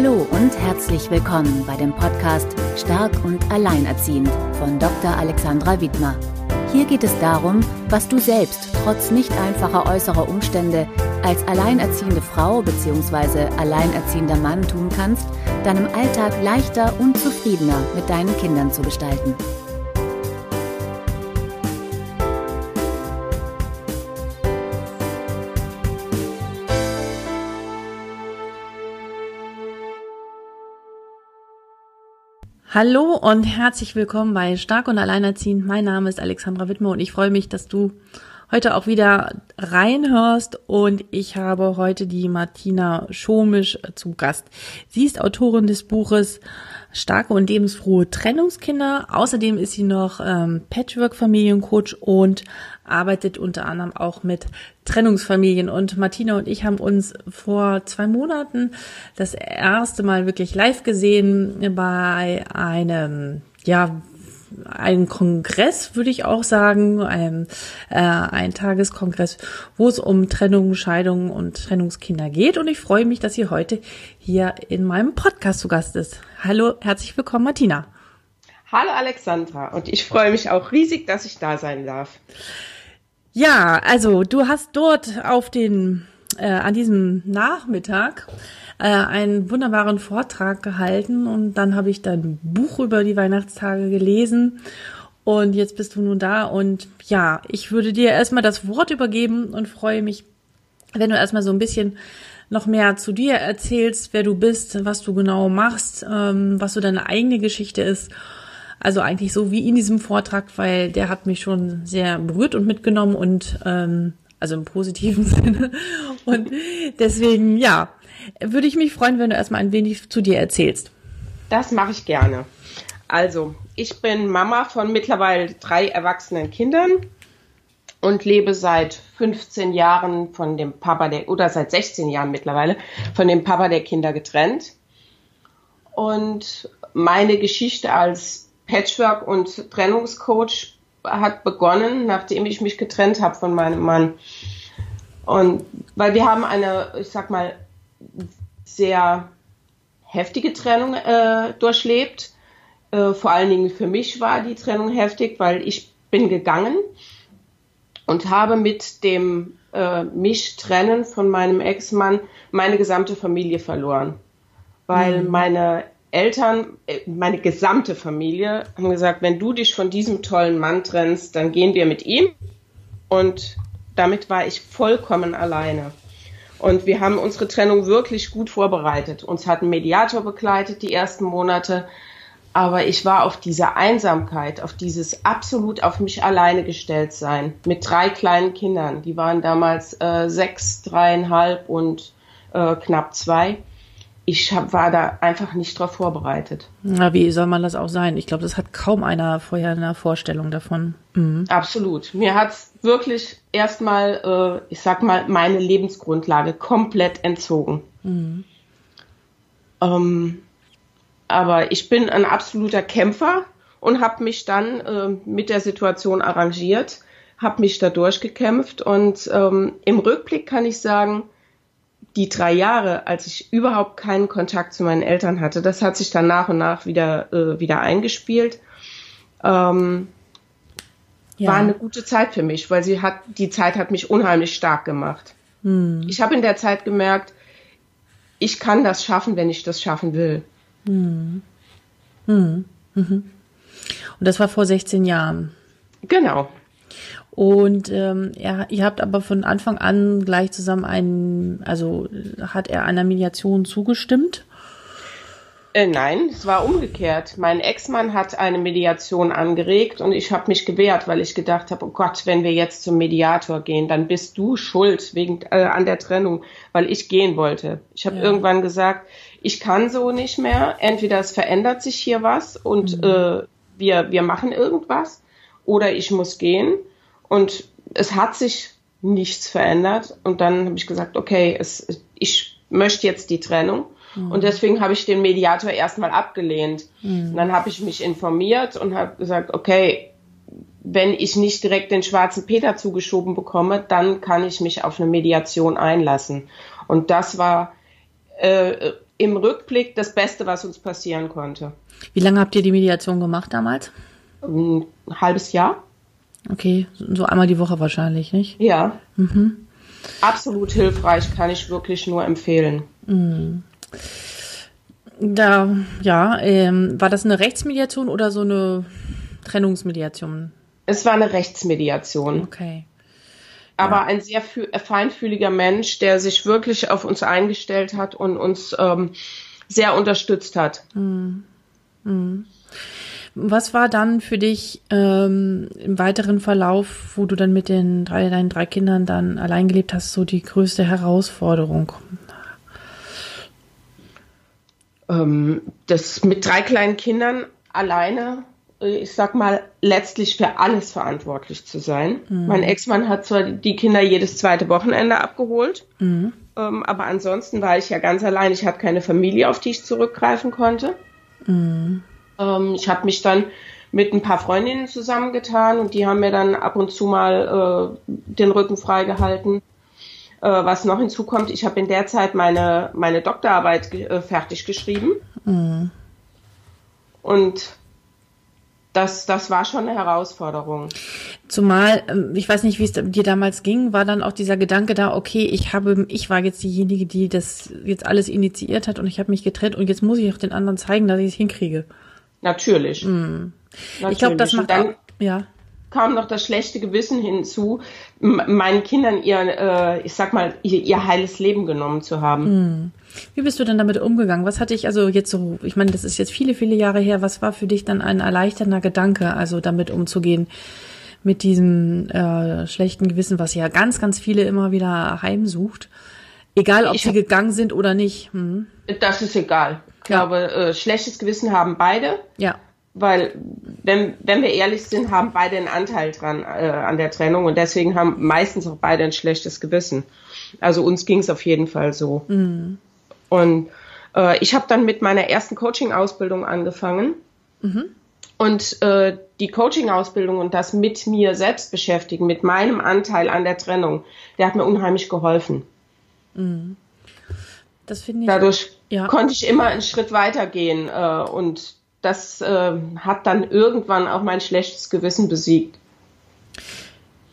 Hallo und herzlich willkommen bei dem Podcast Stark und Alleinerziehend von Dr. Alexandra Widmer. Hier geht es darum, was du selbst trotz nicht einfacher äußerer Umstände als alleinerziehende Frau bzw. alleinerziehender Mann tun kannst, deinem Alltag leichter und zufriedener mit deinen Kindern zu gestalten. Hallo und herzlich willkommen bei Stark und Alleinerziehend. Mein Name ist Alexandra Wittmer und ich freue mich, dass du heute auch wieder reinhörst und ich habe heute die Martina Schomisch zu Gast. Sie ist Autorin des Buches Starke und lebensfrohe Trennungskinder. Außerdem ist sie noch ähm, Patchwork-Familiencoach und arbeitet unter anderem auch mit Trennungsfamilien. Und Martina und ich haben uns vor zwei Monaten das erste Mal wirklich live gesehen bei einem, ja, ein Kongress, würde ich auch sagen, ein, äh, ein Tageskongress, wo es um Trennung, Scheidung und Trennungskinder geht. Und ich freue mich, dass sie heute hier in meinem Podcast zu Gast ist. Hallo, herzlich willkommen, Martina. Hallo Alexandra und ich freue mich auch riesig, dass ich da sein darf. Ja, also du hast dort auf den äh, an diesem Nachmittag äh, einen wunderbaren Vortrag gehalten und dann habe ich dein Buch über die Weihnachtstage gelesen. Und jetzt bist du nun da und ja, ich würde dir erstmal das Wort übergeben und freue mich, wenn du erstmal so ein bisschen noch mehr zu dir erzählst, wer du bist, was du genau machst, ähm, was so deine eigene Geschichte ist. Also eigentlich so wie in diesem Vortrag, weil der hat mich schon sehr berührt und mitgenommen und ähm, also im positiven Sinne. Und deswegen, ja, würde ich mich freuen, wenn du erstmal ein wenig zu dir erzählst. Das mache ich gerne. Also, ich bin Mama von mittlerweile drei erwachsenen Kindern und lebe seit 15 Jahren von dem Papa der, oder seit 16 Jahren mittlerweile, von dem Papa der Kinder getrennt. Und meine Geschichte als Patchwork und Trennungscoach hat begonnen, nachdem ich mich getrennt habe von meinem Mann. Und weil wir haben eine, ich sag mal, sehr heftige Trennung äh, durchlebt. Äh, vor allen Dingen für mich war die Trennung heftig, weil ich bin gegangen und habe mit dem äh, mich trennen von meinem Ex-Mann meine gesamte Familie verloren. Weil mhm. meine Eltern, äh, meine gesamte Familie haben gesagt, wenn du dich von diesem tollen Mann trennst, dann gehen wir mit ihm. Und damit war ich vollkommen alleine. Und wir haben unsere Trennung wirklich gut vorbereitet. Uns hat ein Mediator begleitet die ersten Monate. Aber ich war auf diese Einsamkeit, auf dieses absolut auf mich alleine gestellt sein mit drei kleinen Kindern. Die waren damals äh, sechs, dreieinhalb und äh, knapp zwei ich hab, war da einfach nicht drauf vorbereitet. Na, wie soll man das auch sein? Ich glaube, das hat kaum einer vorher eine Vorstellung davon. Mhm. Absolut. Mir hat's wirklich erstmal, äh, ich sag mal, meine Lebensgrundlage komplett entzogen. Mhm. Ähm, aber ich bin ein absoluter Kämpfer und habe mich dann äh, mit der Situation arrangiert, habe mich da durchgekämpft und ähm, im Rückblick kann ich sagen, die drei Jahre, als ich überhaupt keinen Kontakt zu meinen Eltern hatte, das hat sich dann nach und nach wieder, äh, wieder eingespielt. Ähm, ja. War eine gute Zeit für mich, weil sie hat, die Zeit hat mich unheimlich stark gemacht. Hm. Ich habe in der Zeit gemerkt, ich kann das schaffen, wenn ich das schaffen will. Hm. Hm. Mhm. Und das war vor 16 Jahren. Genau. Und ähm, er, ihr habt aber von Anfang an gleich zusammen einen, also hat er einer Mediation zugestimmt? Äh, nein, es war umgekehrt. Mein Ex-Mann hat eine Mediation angeregt und ich habe mich gewehrt, weil ich gedacht habe, oh Gott, wenn wir jetzt zum Mediator gehen, dann bist du schuld wegen äh, an der Trennung, weil ich gehen wollte. Ich habe ja. irgendwann gesagt, ich kann so nicht mehr. Entweder es verändert sich hier was und mhm. äh, wir wir machen irgendwas, oder ich muss gehen. Und es hat sich nichts verändert. Und dann habe ich gesagt, okay, es, ich möchte jetzt die Trennung. Mhm. Und deswegen habe ich den Mediator erstmal abgelehnt. Mhm. Und dann habe ich mich informiert und habe gesagt, okay, wenn ich nicht direkt den schwarzen Peter zugeschoben bekomme, dann kann ich mich auf eine Mediation einlassen. Und das war äh, im Rückblick das Beste, was uns passieren konnte. Wie lange habt ihr die Mediation gemacht damals? Ein halbes Jahr. Okay, so einmal die Woche wahrscheinlich, nicht? Ja. Mhm. Absolut hilfreich, kann ich wirklich nur empfehlen. Mhm. Da, ja, ähm, war das eine Rechtsmediation oder so eine Trennungsmediation? Es war eine Rechtsmediation. Okay. Aber ja. ein sehr feinfühliger Mensch, der sich wirklich auf uns eingestellt hat und uns ähm, sehr unterstützt hat. Mhm. Mhm. Was war dann für dich ähm, im weiteren Verlauf, wo du dann mit den drei, deinen drei Kindern dann allein gelebt hast, so die größte Herausforderung? Ähm, das mit drei kleinen Kindern alleine, äh, ich sag mal, letztlich für alles verantwortlich zu sein. Mhm. Mein Ex-Mann hat zwar die Kinder jedes zweite Wochenende abgeholt, mhm. ähm, aber ansonsten war ich ja ganz allein. Ich hatte keine Familie, auf die ich zurückgreifen konnte. Mhm. Ähm, ich habe mich dann mit ein paar Freundinnen zusammengetan und die haben mir dann ab und zu mal äh, den Rücken freigehalten. Äh, was noch hinzukommt, ich habe in der Zeit meine, meine Doktorarbeit äh, fertig geschrieben. Mhm. Und das, das war schon eine Herausforderung. Zumal, ähm, ich weiß nicht, wie es dir damals ging, war dann auch dieser Gedanke da, okay, ich habe, ich war jetzt diejenige, die das jetzt alles initiiert hat und ich habe mich getrennt und jetzt muss ich auch den anderen zeigen, dass ich es hinkriege. Natürlich. Mhm. Natürlich. Ich glaube, das macht dann, auch, ja kam noch das schlechte Gewissen hinzu, meinen Kindern ihr, äh, ich sag mal, ihr, ihr, heiles Leben genommen zu haben. Hm. Wie bist du denn damit umgegangen? Was hatte ich also jetzt so, ich meine, das ist jetzt viele, viele Jahre her, was war für dich dann ein erleichternder Gedanke, also damit umzugehen? Mit diesem äh, schlechten Gewissen, was ja ganz, ganz viele immer wieder heimsucht. Egal, ob ich sie gegangen sind oder nicht. Hm. Das ist egal. Glaube, äh, schlechtes Gewissen haben beide. Ja weil wenn, wenn wir ehrlich sind, haben beide einen Anteil dran äh, an der Trennung und deswegen haben meistens auch beide ein schlechtes Gewissen. Also uns ging es auf jeden Fall so. Mhm. Und äh, ich habe dann mit meiner ersten Coaching-Ausbildung angefangen. Mhm. Und äh, die Coaching-Ausbildung und das mit mir selbst beschäftigen, mit meinem Anteil an der Trennung, der hat mir unheimlich geholfen. Mhm. Das finde ich. Dadurch ja. konnte ich immer einen Schritt weitergehen äh, und das äh, hat dann irgendwann auch mein schlechtes Gewissen besiegt.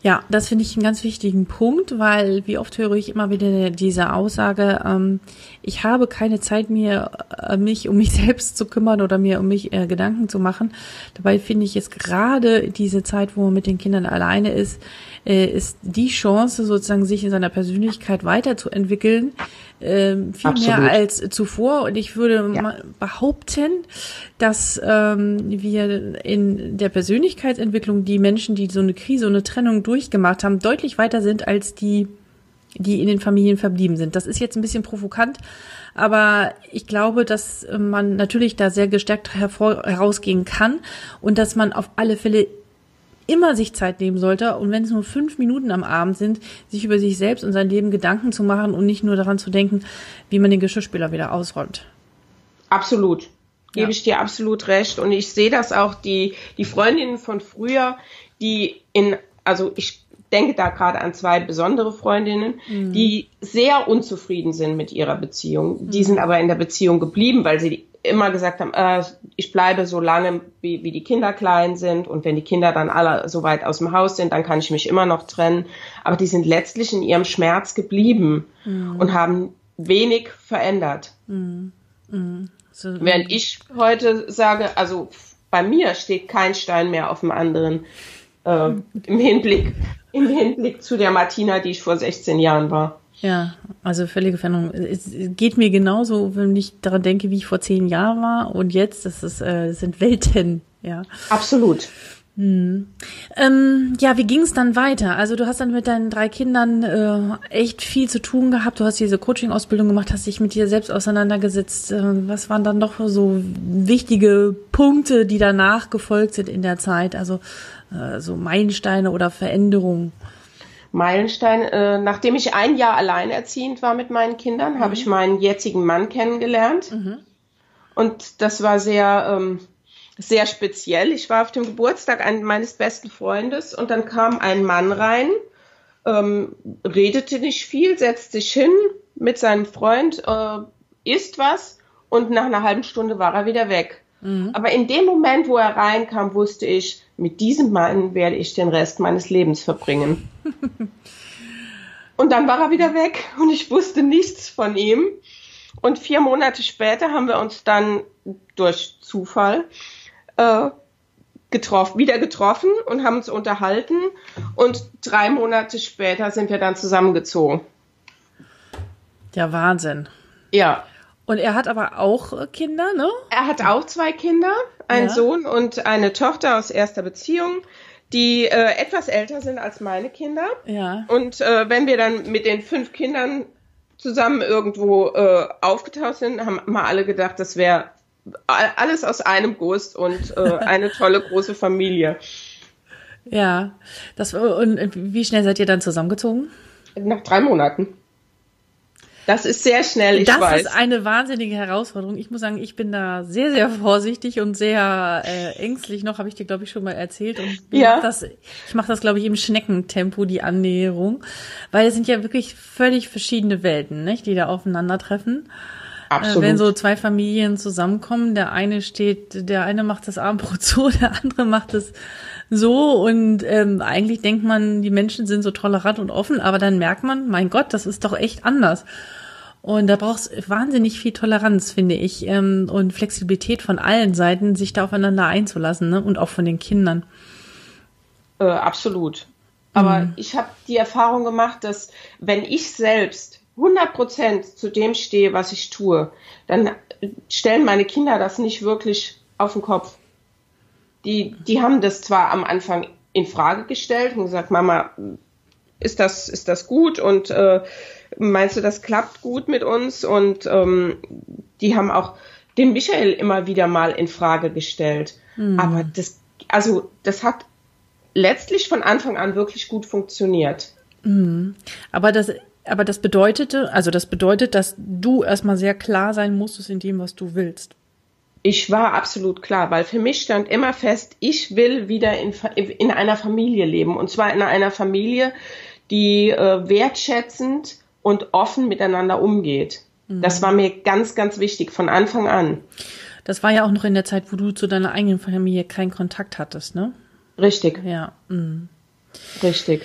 Ja, das finde ich einen ganz wichtigen Punkt, weil wie oft höre ich immer wieder diese Aussage, ähm, ich habe keine Zeit mehr, äh, mich um mich selbst zu kümmern oder mir um mich äh, Gedanken zu machen. Dabei finde ich es gerade diese Zeit, wo man mit den Kindern alleine ist, äh, ist die Chance, sozusagen sich in seiner Persönlichkeit weiterzuentwickeln, äh, viel Absolut. mehr als zuvor. Und ich würde ja. behaupten, dass ähm, wir in der Persönlichkeitsentwicklung die Menschen, die so eine Krise, so eine Trennung durchgemacht haben, deutlich weiter sind als die, die in den Familien verblieben sind. Das ist jetzt ein bisschen provokant, aber ich glaube, dass man natürlich da sehr gestärkt hervor, herausgehen kann und dass man auf alle Fälle immer sich Zeit nehmen sollte und wenn es nur fünf Minuten am Abend sind, sich über sich selbst und sein Leben Gedanken zu machen und nicht nur daran zu denken, wie man den Geschirrspüler wieder ausräumt. Absolut. Gebe ja. ich dir absolut recht. Und ich sehe das auch, die, die Freundinnen von früher, die in, also ich denke da gerade an zwei besondere Freundinnen, mhm. die sehr unzufrieden sind mit ihrer Beziehung. Die mhm. sind aber in der Beziehung geblieben, weil sie immer gesagt haben, äh, ich bleibe so lange, wie, wie die Kinder klein sind und wenn die Kinder dann alle so weit aus dem Haus sind, dann kann ich mich immer noch trennen. Aber die sind letztlich in ihrem Schmerz geblieben mhm. und haben wenig verändert. Mhm. Mhm. So, Während ich heute sage, also bei mir steht kein Stein mehr auf dem anderen äh, im Hinblick im Hinblick zu der Martina, die ich vor 16 Jahren war. Ja, also völlige Veränderung. Es geht mir genauso, wenn ich daran denke, wie ich vor zehn Jahren war und jetzt. Das, ist, äh, das sind Welten, ja. Absolut. Hm. Ähm, ja, wie ging es dann weiter? Also du hast dann mit deinen drei Kindern äh, echt viel zu tun gehabt. Du hast diese Coaching-Ausbildung gemacht, hast dich mit dir selbst auseinandergesetzt. Äh, was waren dann noch so wichtige Punkte, die danach gefolgt sind in der Zeit? Also äh, so Meilensteine oder Veränderungen? Meilenstein. Äh, nachdem ich ein Jahr alleinerziehend war mit meinen Kindern, mhm. habe ich meinen jetzigen Mann kennengelernt. Mhm. Und das war sehr, ähm, sehr speziell. Ich war auf dem Geburtstag meines besten Freundes und dann kam ein Mann rein, ähm, redete nicht viel, setzte sich hin mit seinem Freund, äh, isst was und nach einer halben Stunde war er wieder weg. Mhm. Aber in dem Moment, wo er reinkam, wusste ich, mit diesem Mann werde ich den Rest meines Lebens verbringen. und dann war er wieder weg und ich wusste nichts von ihm. Und vier Monate später haben wir uns dann durch Zufall äh, getroffen, wieder getroffen und haben uns unterhalten. Und drei Monate später sind wir dann zusammengezogen. Ja, Wahnsinn. Ja. Und er hat aber auch Kinder, ne? Er hat auch zwei Kinder, einen ja. Sohn und eine Tochter aus erster Beziehung, die äh, etwas älter sind als meine Kinder. Ja. Und äh, wenn wir dann mit den fünf Kindern zusammen irgendwo äh, aufgetaucht sind, haben mal alle gedacht, das wäre alles aus einem Guss und äh, eine tolle große Familie. Ja, das und wie schnell seid ihr dann zusammengezogen? Nach drei Monaten. Das ist sehr schnell, ich das weiß. Das ist eine wahnsinnige Herausforderung. Ich muss sagen, ich bin da sehr, sehr vorsichtig und sehr äh, ängstlich noch, habe ich dir, glaube ich, schon mal erzählt. Und ja. mach das, ich mache das, glaube ich, im Schneckentempo, die Annäherung. Weil es sind ja wirklich völlig verschiedene Welten, nicht, die da aufeinandertreffen. Absolut. Äh, wenn so zwei Familien zusammenkommen, der eine steht, der eine macht das Abendbrot so, der andere macht es so und ähm, eigentlich denkt man, die Menschen sind so tolerant und offen, aber dann merkt man, mein Gott, das ist doch echt anders. Und da braucht es wahnsinnig viel Toleranz, finde ich, ähm, und Flexibilität von allen Seiten, sich da aufeinander einzulassen, ne? und auch von den Kindern. Äh, absolut. Aber mhm. ich habe die Erfahrung gemacht, dass wenn ich selbst 100 Prozent zu dem stehe, was ich tue, dann stellen meine Kinder das nicht wirklich auf den Kopf. Die, die haben das zwar am Anfang in Frage gestellt und gesagt, Mama, ist das, ist das gut und äh, meinst du, das klappt gut mit uns? Und ähm, die haben auch den Michael immer wieder mal in Frage gestellt. Mhm. Aber das, also das hat letztlich von Anfang an wirklich gut funktioniert. Mhm. Aber das, aber das bedeutete, also das bedeutet, dass du erstmal sehr klar sein musstest in dem, was du willst. Ich war absolut klar, weil für mich stand immer fest, ich will wieder in, in einer Familie leben. Und zwar in einer Familie, die äh, wertschätzend und offen miteinander umgeht. Mhm. Das war mir ganz, ganz wichtig von Anfang an. Das war ja auch noch in der Zeit, wo du zu deiner eigenen Familie keinen Kontakt hattest, ne? Richtig. Ja. Mhm. Richtig.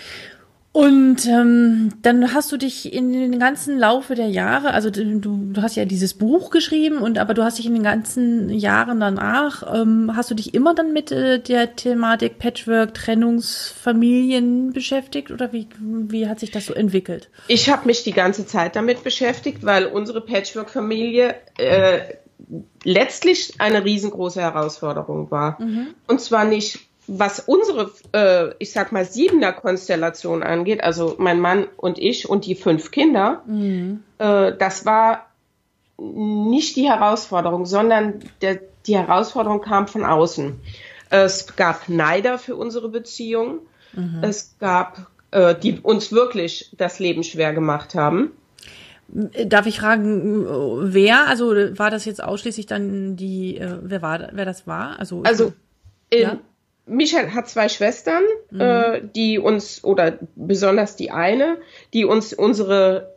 Und ähm, dann hast du dich in den ganzen Laufe der Jahre, also du, du hast ja dieses Buch geschrieben und aber du hast dich in den ganzen Jahren danach, ähm, hast du dich immer dann mit äh, der Thematik Patchwork, Trennungsfamilien beschäftigt oder wie, wie hat sich das so entwickelt? Ich habe mich die ganze Zeit damit beschäftigt, weil unsere Patchwork-Familie äh, letztlich eine riesengroße Herausforderung war. Mhm. Und zwar nicht was unsere, äh, ich sag mal, siebener Konstellation angeht, also mein Mann und ich und die fünf Kinder, mhm. äh, das war nicht die Herausforderung, sondern der, die Herausforderung kam von außen. Es gab Neider für unsere Beziehung. Mhm. Es gab, äh, die uns wirklich das Leben schwer gemacht haben. Darf ich fragen, wer? Also war das jetzt ausschließlich dann die, äh, wer war, wer das war? Also, also in, ja? Michael hat zwei Schwestern, mhm. äh, die uns, oder besonders die eine, die uns unsere,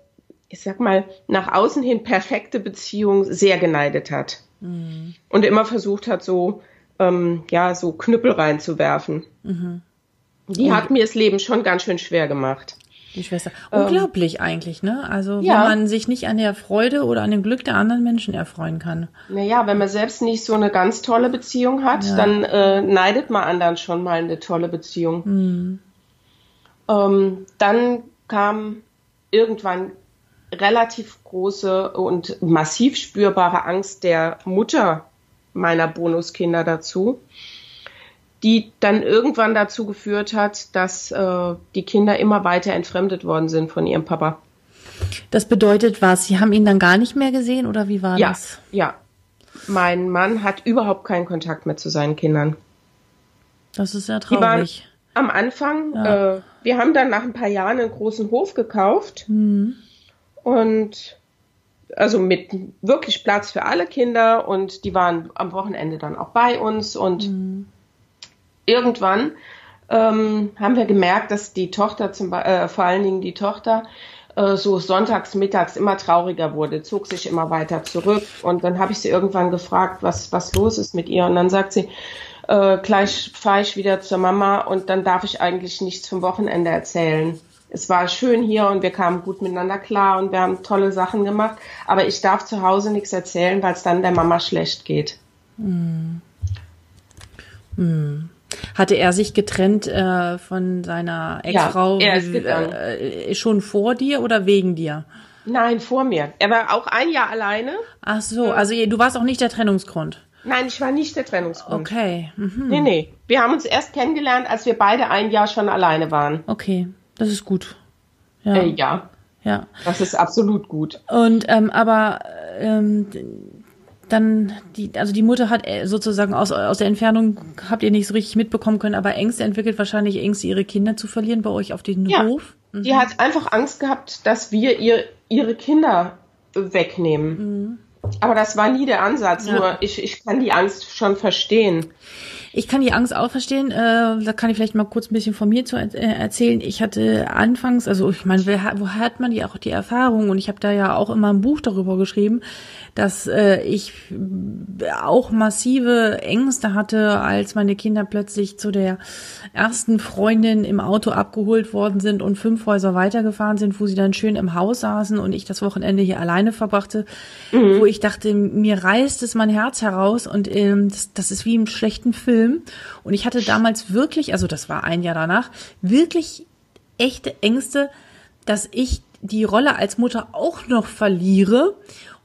ich sag mal, nach außen hin perfekte Beziehung sehr geneidet hat. Mhm. Und immer versucht hat, so, ähm, ja, so Knüppel reinzuwerfen. Mhm. Die hat mir das Leben schon ganz schön schwer gemacht. Die Schwester. Unglaublich ähm, eigentlich, ne? Also ja. wenn man sich nicht an der Freude oder an dem Glück der anderen Menschen erfreuen kann. Naja, wenn man selbst nicht so eine ganz tolle Beziehung hat, ja. dann äh, neidet man anderen schon mal eine tolle Beziehung. Mhm. Ähm, dann kam irgendwann relativ große und massiv spürbare Angst der Mutter meiner Bonuskinder dazu die dann irgendwann dazu geführt hat, dass äh, die Kinder immer weiter entfremdet worden sind von ihrem Papa. Das bedeutet was? Sie haben ihn dann gar nicht mehr gesehen oder wie war ja, das? Ja, mein Mann hat überhaupt keinen Kontakt mehr zu seinen Kindern. Das ist ja traurig. am Anfang, ja. äh, wir haben dann nach ein paar Jahren einen großen Hof gekauft mhm. und also mit wirklich Platz für alle Kinder und die waren am Wochenende dann auch bei uns und mhm irgendwann ähm, haben wir gemerkt, dass die Tochter, zum, äh, vor allen Dingen die Tochter, äh, so sonntags, mittags immer trauriger wurde, zog sich immer weiter zurück. Und dann habe ich sie irgendwann gefragt, was, was los ist mit ihr. Und dann sagt sie, äh, gleich fahre ich wieder zur Mama und dann darf ich eigentlich nichts vom Wochenende erzählen. Es war schön hier und wir kamen gut miteinander klar und wir haben tolle Sachen gemacht, aber ich darf zu Hause nichts erzählen, weil es dann der Mama schlecht geht. Hm. Hm. Hatte er sich getrennt äh, von seiner Ex-Frau ja, äh, schon vor dir oder wegen dir? Nein, vor mir. Er war auch ein Jahr alleine. Ach so, also du warst auch nicht der Trennungsgrund. Nein, ich war nicht der Trennungsgrund. Okay. Mhm. Nee, nee. Wir haben uns erst kennengelernt, als wir beide ein Jahr schon alleine waren. Okay, das ist gut. Ja. Äh, ja. Ja. Das ist absolut gut. Und ähm, aber ähm, dann die, also die Mutter hat äh, sozusagen aus, aus der Entfernung habt ihr nicht so richtig mitbekommen können, aber Ängste entwickelt wahrscheinlich Ängste, ihre Kinder zu verlieren bei euch auf den ja. Hof. Mhm. Die hat einfach Angst gehabt, dass wir ihr ihre Kinder wegnehmen. Mhm. Aber das war nie der Ansatz, ja. nur ich, ich kann die Angst schon verstehen. Ich kann die Angst auch verstehen. Äh, da kann ich vielleicht mal kurz ein bisschen von mir zu äh, erzählen. Ich hatte anfangs, also ich meine, wo hat man die auch die Erfahrung? Und ich habe da ja auch immer ein Buch darüber geschrieben, dass äh, ich auch massive Ängste hatte, als meine Kinder plötzlich zu der ersten Freundin im Auto abgeholt worden sind und fünf Häuser weitergefahren sind, wo sie dann schön im Haus saßen und ich das Wochenende hier alleine verbrachte, mhm. wo ich dachte, mir reißt es mein Herz heraus und ähm, das, das ist wie im schlechten Film. Und ich hatte damals wirklich, also das war ein Jahr danach, wirklich echte Ängste, dass ich die Rolle als Mutter auch noch verliere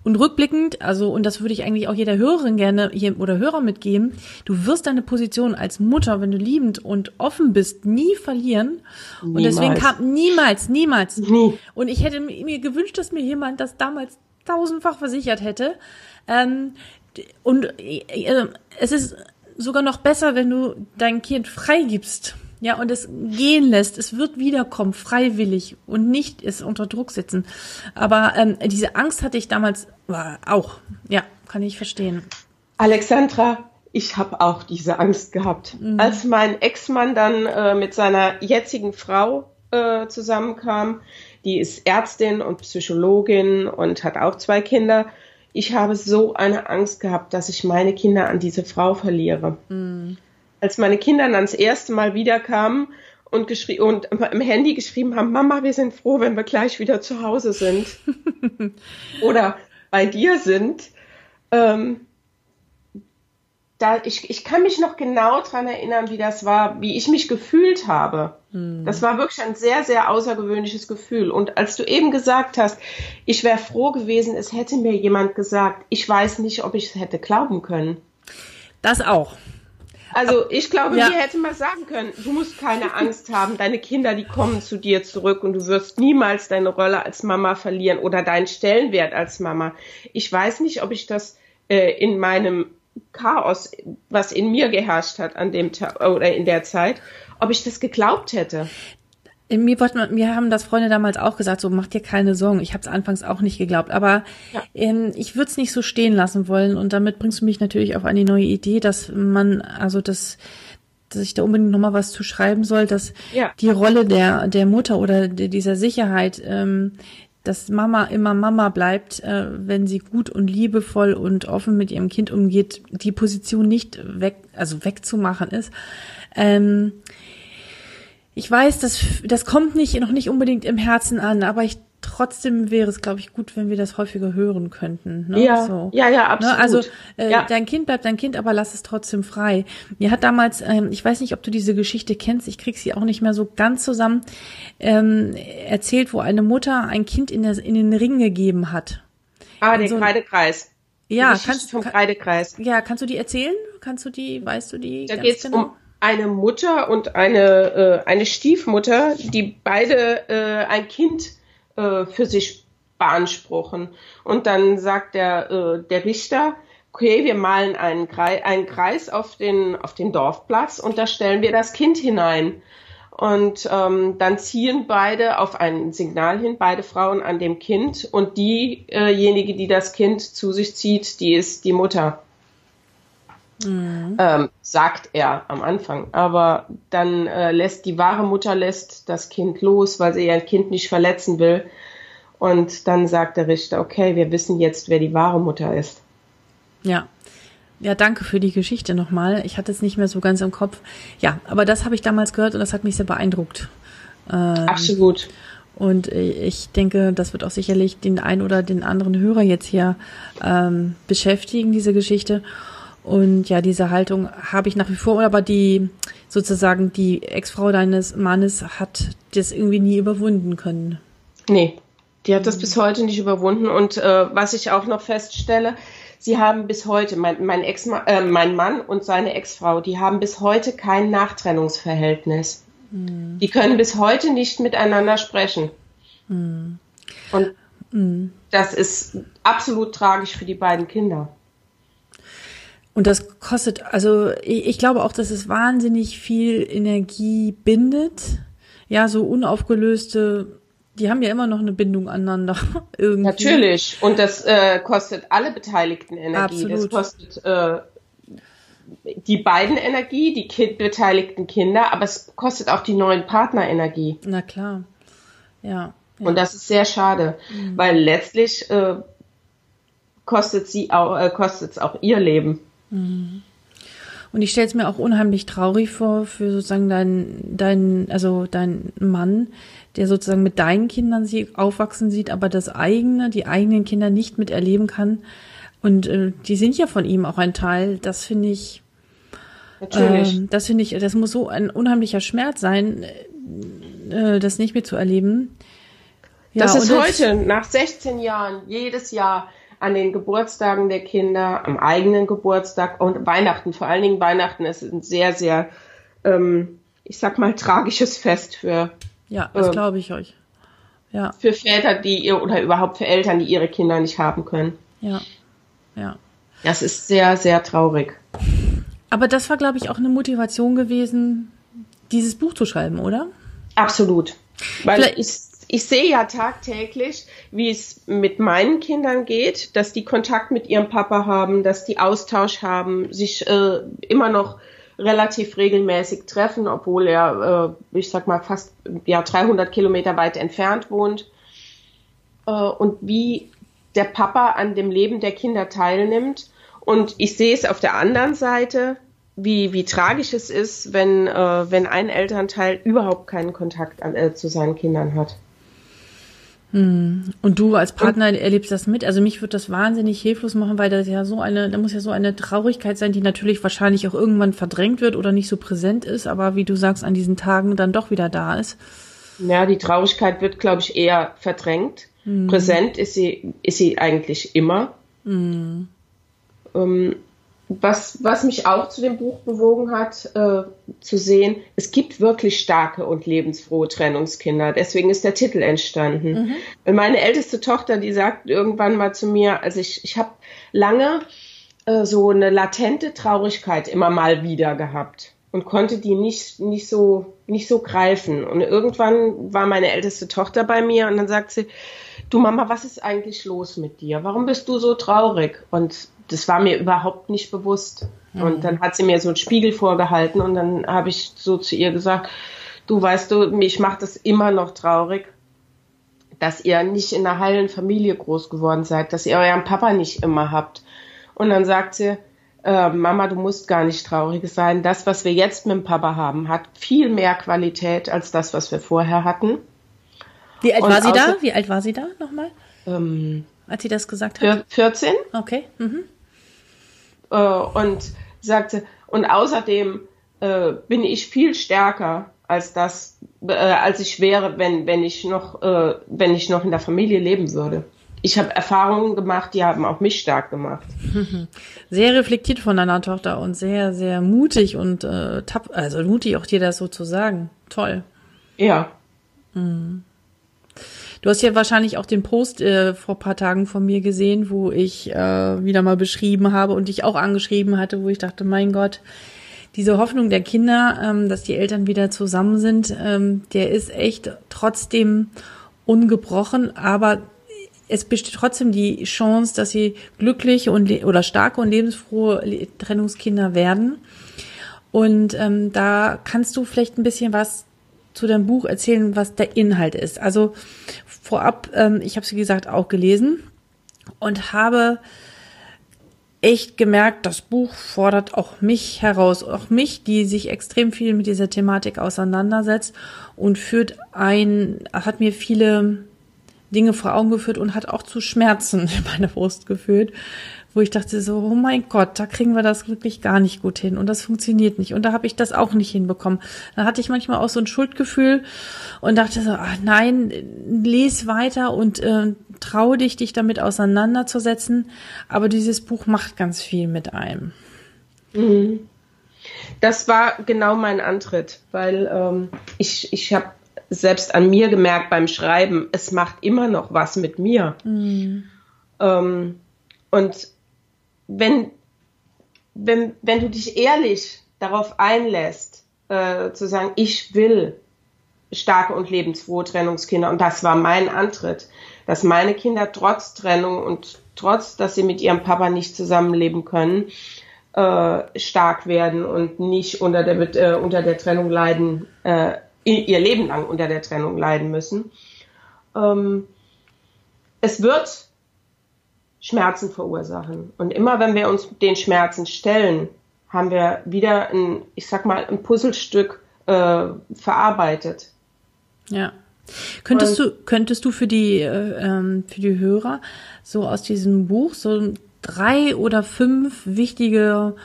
und rückblickend, also, und das würde ich eigentlich auch jeder Hörerin gerne hier oder Hörer mitgeben, du wirst deine Position als Mutter, wenn du liebend und offen bist, nie verlieren. Niemals. Und deswegen kam niemals, niemals. Nie. Und ich hätte mir gewünscht, dass mir jemand das damals tausendfach versichert hätte. Ähm, und äh, es ist sogar noch besser, wenn du dein Kind freigibst ja, und es gehen lässt. Es wird wiederkommen, freiwillig und nicht es unter Druck setzen. Aber ähm, diese Angst hatte ich damals war auch. Ja, kann ich verstehen. Alexandra, ich habe auch diese Angst gehabt. Mhm. Als mein Ex-Mann dann äh, mit seiner jetzigen Frau äh, zusammenkam, die ist Ärztin und Psychologin und hat auch zwei Kinder. Ich habe so eine Angst gehabt, dass ich meine Kinder an diese Frau verliere. Mhm als meine Kinder dann das erste Mal wiederkamen und, geschrie und im Handy geschrieben haben, Mama, wir sind froh, wenn wir gleich wieder zu Hause sind oder bei dir sind. Ähm, da, ich, ich kann mich noch genau dran erinnern, wie das war, wie ich mich gefühlt habe. Mhm. Das war wirklich ein sehr, sehr außergewöhnliches Gefühl. Und als du eben gesagt hast, ich wäre froh gewesen, es hätte mir jemand gesagt, ich weiß nicht, ob ich es hätte glauben können. Das auch. Also ich glaube, ja. mir hätte man sagen können, du musst keine Angst haben, deine Kinder, die kommen zu dir zurück und du wirst niemals deine Rolle als Mama verlieren oder deinen Stellenwert als Mama. Ich weiß nicht, ob ich das äh, in meinem Chaos, was in mir geherrscht hat an dem Tag oder in der Zeit, ob ich das geglaubt hätte. Mir, mir haben das Freunde damals auch gesagt, so mach dir keine Sorgen. Ich habe es anfangs auch nicht geglaubt, aber ja. ähm, ich würde es nicht so stehen lassen wollen. Und damit bringst du mich natürlich auf eine neue Idee, dass man, also das, dass ich da unbedingt nochmal was zu schreiben soll, dass ja. die Rolle der der Mutter oder dieser Sicherheit, ähm, dass Mama immer Mama bleibt, äh, wenn sie gut und liebevoll und offen mit ihrem Kind umgeht, die Position nicht weg, also wegzumachen ist. Ähm, ich weiß, das, das kommt nicht, noch nicht unbedingt im Herzen an, aber ich trotzdem wäre es, glaube ich, gut, wenn wir das häufiger hören könnten. Ne? Ja, so. ja, ja, absolut. Ne? Also äh, ja. dein Kind bleibt dein Kind, aber lass es trotzdem frei. Mir hat damals, ähm, ich weiß nicht, ob du diese Geschichte kennst, ich krieg sie auch nicht mehr so ganz zusammen, ähm, erzählt, wo eine Mutter ein Kind in, der, in den Ring gegeben hat. Ah, den so, Kreidekreis. Ja, kannst du vom Kreidekreis. Ja, kannst du die erzählen? Kannst du die, weißt du die? Da geht's genau? um eine Mutter und eine, äh, eine Stiefmutter, die beide äh, ein Kind äh, für sich beanspruchen. Und dann sagt der, äh, der Richter, okay, wir malen einen Kreis, einen Kreis auf, den, auf den Dorfplatz und da stellen wir das Kind hinein. Und ähm, dann ziehen beide auf ein Signal hin, beide Frauen an dem Kind und diejenige, die das Kind zu sich zieht, die ist die Mutter. Mhm. Ähm, sagt er am Anfang. Aber dann äh, lässt die wahre Mutter lässt das Kind los, weil sie ihr Kind nicht verletzen will. Und dann sagt der Richter, okay, wir wissen jetzt, wer die wahre Mutter ist. Ja. Ja, danke für die Geschichte nochmal. Ich hatte es nicht mehr so ganz im Kopf. Ja, aber das habe ich damals gehört und das hat mich sehr beeindruckt. Ähm, Absolut. Und ich denke, das wird auch sicherlich den einen oder den anderen Hörer jetzt hier ähm, beschäftigen, diese Geschichte. Und ja, diese Haltung habe ich nach wie vor, aber die sozusagen die Ex-Frau deines Mannes hat das irgendwie nie überwunden können. Nee, die hat das bis heute nicht überwunden. Und äh, was ich auch noch feststelle, sie haben bis heute, mein, mein, Ex, äh, mein Mann und seine Ex-Frau, die haben bis heute kein Nachtrennungsverhältnis. Mhm. Die können bis heute nicht miteinander sprechen. Mhm. Und mhm. das ist absolut tragisch für die beiden Kinder. Und das kostet, also ich, ich glaube auch, dass es wahnsinnig viel Energie bindet. Ja, so unaufgelöste die haben ja immer noch eine Bindung aneinander. Irgendwie. Natürlich. Und das äh, kostet alle Beteiligten Energie. Absolut. Das kostet äh, die beiden Energie, die kind beteiligten Kinder, aber es kostet auch die neuen Partner Energie. Na klar. Ja. ja. Und das ist sehr schade, mhm. weil letztlich äh, kostet sie auch, äh, kostet es auch ihr Leben. Mhm. Und ich stelle es mir auch unheimlich traurig vor für sozusagen deinen, dein, also dein Mann, der sozusagen mit deinen Kindern sie aufwachsen sieht, aber das eigene, die eigenen Kinder nicht miterleben kann. Und äh, die sind ja von ihm auch ein Teil. Das finde ich. Natürlich. Äh, das finde ich, das muss so ein unheimlicher Schmerz sein, äh, das nicht mitzuerleben. Ja, das ist heute, nach 16 Jahren, jedes Jahr an den Geburtstagen der Kinder, am eigenen Geburtstag und Weihnachten. Vor allen Dingen Weihnachten ist ein sehr, sehr, ähm, ich sag mal, tragisches Fest für. Ja, das äh, glaube ich euch. Ja. Für Väter, die ihr oder überhaupt für Eltern, die ihre Kinder nicht haben können. Ja. Ja. Das ist sehr, sehr traurig. Aber das war, glaube ich, auch eine Motivation gewesen, dieses Buch zu schreiben, oder? Absolut. Weil Vielleicht ich ich sehe ja tagtäglich, wie es mit meinen Kindern geht, dass die Kontakt mit ihrem Papa haben, dass die Austausch haben, sich äh, immer noch relativ regelmäßig treffen, obwohl er, äh, ich sag mal, fast ja 300 Kilometer weit entfernt wohnt. Äh, und wie der Papa an dem Leben der Kinder teilnimmt. Und ich sehe es auf der anderen Seite, wie, wie tragisch es ist, wenn, äh, wenn ein Elternteil überhaupt keinen Kontakt an, äh, zu seinen Kindern hat. Hm. Und du als Partner erlebst das mit? Also mich wird das wahnsinnig hilflos machen, weil das ja so eine, da muss ja so eine Traurigkeit sein, die natürlich wahrscheinlich auch irgendwann verdrängt wird oder nicht so präsent ist, aber wie du sagst, an diesen Tagen dann doch wieder da ist. Ja, die Traurigkeit wird, glaube ich, eher verdrängt. Mhm. Präsent ist sie, ist sie eigentlich immer. Mhm. Ähm, was, was mich auch zu dem Buch bewogen hat, äh, zu sehen, es gibt wirklich starke und lebensfrohe Trennungskinder. Deswegen ist der Titel entstanden. Mhm. Meine älteste Tochter, die sagt irgendwann mal zu mir, also ich, ich habe lange äh, so eine latente Traurigkeit immer mal wieder gehabt und konnte die nicht, nicht, so, nicht so greifen. Und irgendwann war meine älteste Tochter bei mir und dann sagt sie, du Mama, was ist eigentlich los mit dir? Warum bist du so traurig? Und das war mir überhaupt nicht bewusst. Mhm. Und dann hat sie mir so einen Spiegel vorgehalten und dann habe ich so zu ihr gesagt, du weißt du, mich macht das immer noch traurig, dass ihr nicht in einer heilen Familie groß geworden seid, dass ihr euren Papa nicht immer habt. Und dann sagt sie, äh, Mama, du musst gar nicht traurig sein. Das, was wir jetzt mit dem Papa haben, hat viel mehr Qualität als das, was wir vorher hatten. Wie alt und war sie da? Wie alt war sie da nochmal? Ähm, als sie das gesagt hat? 14. Okay. Mhm äh, und sagte, und außerdem äh, bin ich viel stärker als das, äh, als ich wäre, wenn, wenn ich noch, äh, wenn ich noch in der Familie leben würde. Ich habe Erfahrungen gemacht, die haben auch mich stark gemacht. Sehr reflektiert von deiner Tochter und sehr, sehr mutig und äh, tapp, also mutig auch dir das so zu sagen. Toll. Ja. Mhm. Du hast ja wahrscheinlich auch den Post äh, vor paar Tagen von mir gesehen, wo ich äh, wieder mal beschrieben habe und dich auch angeschrieben hatte, wo ich dachte, mein Gott, diese Hoffnung der Kinder, ähm, dass die Eltern wieder zusammen sind, ähm, der ist echt trotzdem ungebrochen, aber es besteht trotzdem die Chance, dass sie glückliche und oder starke und lebensfrohe Trennungskinder werden. Und ähm, da kannst du vielleicht ein bisschen was zu dem Buch erzählen, was der Inhalt ist. Also vorab, ähm, ich habe es wie gesagt auch gelesen und habe echt gemerkt, das Buch fordert auch mich heraus, auch mich, die sich extrem viel mit dieser Thematik auseinandersetzt und führt ein, hat mir viele Dinge vor Augen geführt und hat auch zu Schmerzen in meiner Brust geführt, wo ich dachte so, oh mein Gott, da kriegen wir das wirklich gar nicht gut hin und das funktioniert nicht und da habe ich das auch nicht hinbekommen. Da hatte ich manchmal auch so ein Schuldgefühl und dachte so, ach nein, les weiter und äh, trau dich, dich damit auseinanderzusetzen. Aber dieses Buch macht ganz viel mit einem. Mhm. Das war genau mein Antritt, weil ähm, ich, ich habe selbst an mir gemerkt beim Schreiben, es macht immer noch was mit mir. Mhm. Ähm, und wenn, wenn, wenn du dich ehrlich darauf einlässt, äh, zu sagen, ich will starke und lebensfrohe Trennungskinder, und das war mein Antritt, dass meine Kinder trotz Trennung und trotz, dass sie mit ihrem Papa nicht zusammenleben können, äh, stark werden und nicht unter der, äh, unter der Trennung leiden, äh, ihr Leben lang unter der Trennung leiden müssen. Ähm, es wird Schmerzen verursachen. Und immer wenn wir uns den Schmerzen stellen, haben wir wieder ein, ich sag mal, ein Puzzlestück äh, verarbeitet. Ja. Könntest und, du, könntest du für die, äh, ähm, für die Hörer so aus diesem Buch so drei oder fünf wichtige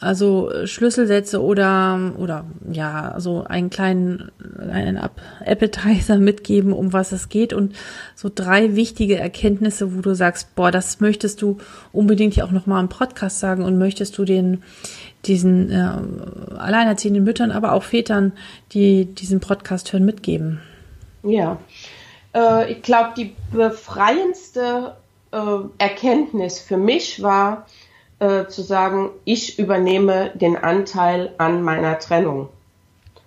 also Schlüsselsätze oder oder ja, so einen kleinen einen Appetizer mitgeben, um was es geht und so drei wichtige Erkenntnisse, wo du sagst, boah, das möchtest du unbedingt ja auch noch mal im Podcast sagen und möchtest du den diesen äh, alleinerziehenden Müttern, aber auch Vätern, die diesen Podcast hören, mitgeben. Ja, äh, ich glaube, die befreiendste äh, Erkenntnis für mich war, äh, zu sagen, ich übernehme den Anteil an meiner Trennung.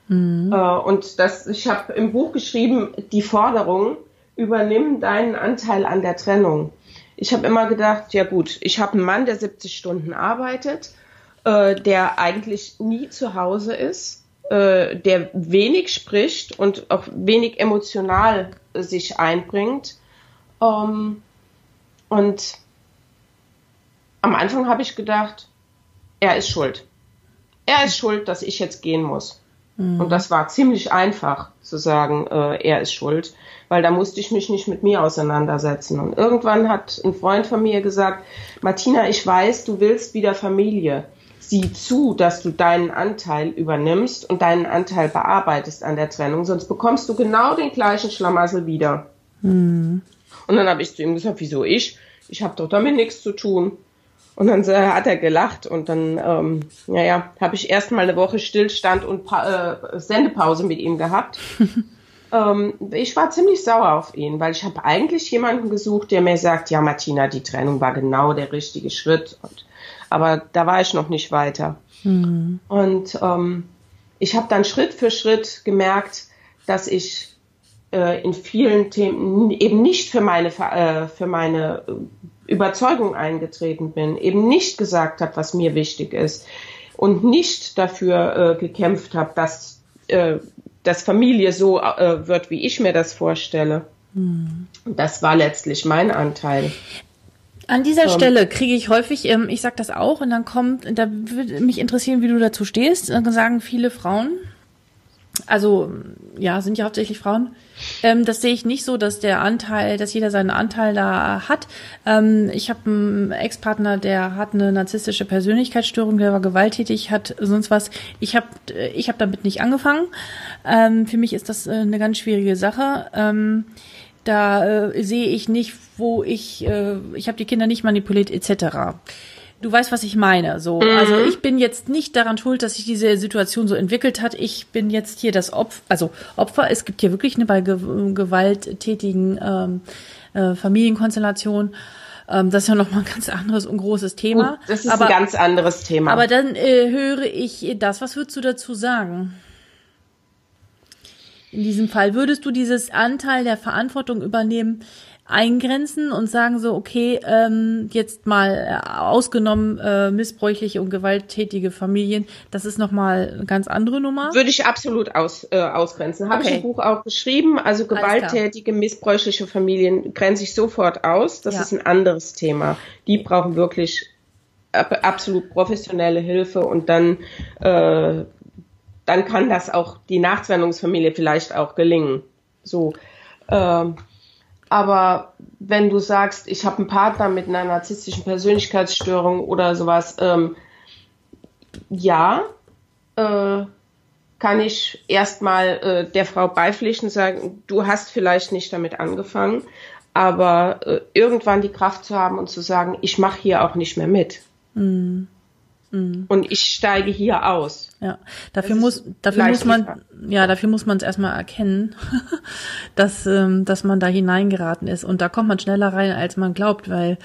Mhm. Äh, und das, ich habe im Buch geschrieben, die Forderung, übernimm deinen Anteil an der Trennung. Ich habe immer gedacht, ja gut, ich habe einen Mann, der 70 Stunden arbeitet, äh, der eigentlich nie zu Hause ist, äh, der wenig spricht und auch wenig emotional sich einbringt. Ähm, und am Anfang habe ich gedacht, er ist schuld. Er ist schuld, dass ich jetzt gehen muss. Mhm. Und das war ziemlich einfach zu sagen, äh, er ist schuld, weil da musste ich mich nicht mit mir auseinandersetzen. Und irgendwann hat ein Freund von mir gesagt, Martina, ich weiß, du willst wieder Familie. Sieh zu, dass du deinen Anteil übernimmst und deinen Anteil bearbeitest an der Trennung, sonst bekommst du genau den gleichen Schlamassel wieder. Mhm. Und dann habe ich zu ihm gesagt, wieso ich? Ich habe doch damit nichts zu tun. Und dann äh, hat er gelacht und dann, ähm, naja, habe ich erstmal eine Woche Stillstand und pa äh, Sendepause mit ihm gehabt. ähm, ich war ziemlich sauer auf ihn, weil ich habe eigentlich jemanden gesucht, der mir sagt, ja Martina, die Trennung war genau der richtige Schritt. Und, aber da war ich noch nicht weiter. Mhm. Und ähm, ich habe dann Schritt für Schritt gemerkt, dass ich äh, in vielen Themen eben nicht für meine, äh, für meine Überzeugung eingetreten bin, eben nicht gesagt habe, was mir wichtig ist und nicht dafür äh, gekämpft habe, dass, äh, dass Familie so äh, wird, wie ich mir das vorstelle. Hm. Das war letztlich mein Anteil. An dieser ähm, Stelle kriege ich häufig, ähm, ich sage das auch, und dann kommt, da würde mich interessieren, wie du dazu stehst. Dann sagen viele Frauen, also ja, sind ja hauptsächlich Frauen. Ähm, das sehe ich nicht so, dass der Anteil, dass jeder seinen Anteil da hat. Ähm, ich habe einen Ex-Partner, der hat eine narzisstische Persönlichkeitsstörung, der war gewalttätig, hat sonst was. Ich habe ich hab damit nicht angefangen. Ähm, für mich ist das äh, eine ganz schwierige Sache. Ähm, da äh, sehe ich nicht, wo ich, äh, ich habe die Kinder nicht manipuliert etc du weißt, was ich meine. So, mhm. also ich bin jetzt nicht daran schuld, dass sich diese Situation so entwickelt hat. Ich bin jetzt hier das Opfer, also Opfer. Es gibt hier wirklich eine bei gewalttätigen ähm, äh, Familienkonstellation. Ähm, das ist ja nochmal ein ganz anderes und großes Thema. Gut, das ist aber, ein ganz anderes Thema. Aber dann äh, höre ich das. Was würdest du dazu sagen? In diesem Fall würdest du dieses Anteil der Verantwortung übernehmen? Eingrenzen und sagen so, okay, ähm, jetzt mal äh, ausgenommen äh, missbräuchliche und gewalttätige Familien, das ist nochmal eine ganz andere Nummer. Würde ich absolut aus, äh, ausgrenzen. Habe okay. ich im Buch auch geschrieben. Also gewalttätige, missbräuchliche Familien grenze ich sofort aus. Das ja. ist ein anderes Thema. Die brauchen wirklich absolut professionelle Hilfe und dann, äh, dann kann das auch die Nachtrennungsfamilie vielleicht auch gelingen. So. Äh, aber wenn du sagst, ich habe einen Partner mit einer narzisstischen Persönlichkeitsstörung oder sowas, ähm, ja, äh, kann ich erstmal äh, der Frau beipflichten und sagen, du hast vielleicht nicht damit angefangen, aber äh, irgendwann die Kraft zu haben und zu sagen, ich mache hier auch nicht mehr mit. Mhm. Mhm. Und ich steige hier aus. Ja, dafür muss, dafür muss man, ja, dafür muss man es erstmal erkennen, dass, ähm, dass man da hineingeraten ist. Und da kommt man schneller rein, als man glaubt, weil,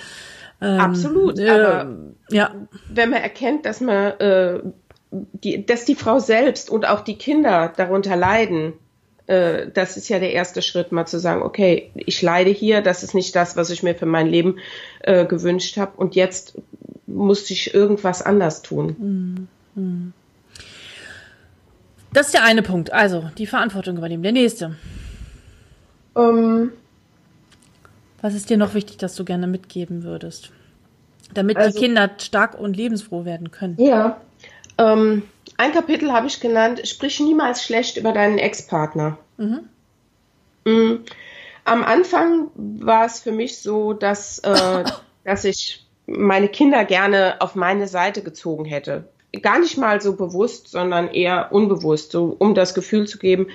ähm, Absolut, äh, aber ja. wenn man erkennt, dass man, äh, die, dass die Frau selbst und auch die Kinder darunter leiden, äh, das ist ja der erste Schritt, mal zu sagen, okay, ich leide hier, das ist nicht das, was ich mir für mein Leben äh, gewünscht habe und jetzt musste ich irgendwas anders tun. Das ist der eine Punkt. Also die Verantwortung übernehmen. Der nächste. Ähm. Was ist dir noch wichtig, dass du gerne mitgeben würdest? Damit also, die Kinder stark und lebensfroh werden können. Ja. Ähm, ein Kapitel habe ich genannt, sprich niemals schlecht über deinen Ex-Partner. Mhm. Mhm. Am Anfang war es für mich so, dass, äh, dass ich meine Kinder gerne auf meine Seite gezogen hätte. Gar nicht mal so bewusst, sondern eher unbewusst, so um das Gefühl zu geben,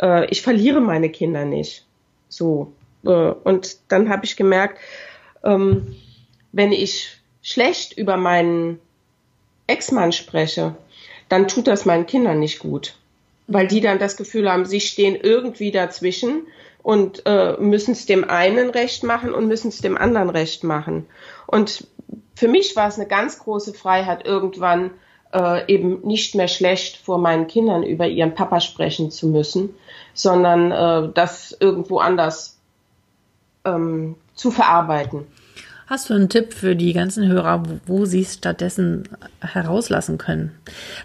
äh, ich verliere meine Kinder nicht. So. Äh, und dann habe ich gemerkt, ähm, wenn ich schlecht über meinen Ex-Mann spreche, dann tut das meinen Kindern nicht gut. Weil die dann das Gefühl haben, sie stehen irgendwie dazwischen und äh, müssen es dem einen recht machen und müssen es dem anderen recht machen. Und für mich war es eine ganz große Freiheit, irgendwann äh, eben nicht mehr schlecht vor meinen Kindern über ihren Papa sprechen zu müssen, sondern äh, das irgendwo anders ähm, zu verarbeiten. Hast du einen Tipp für die ganzen Hörer, wo, wo sie es stattdessen herauslassen können?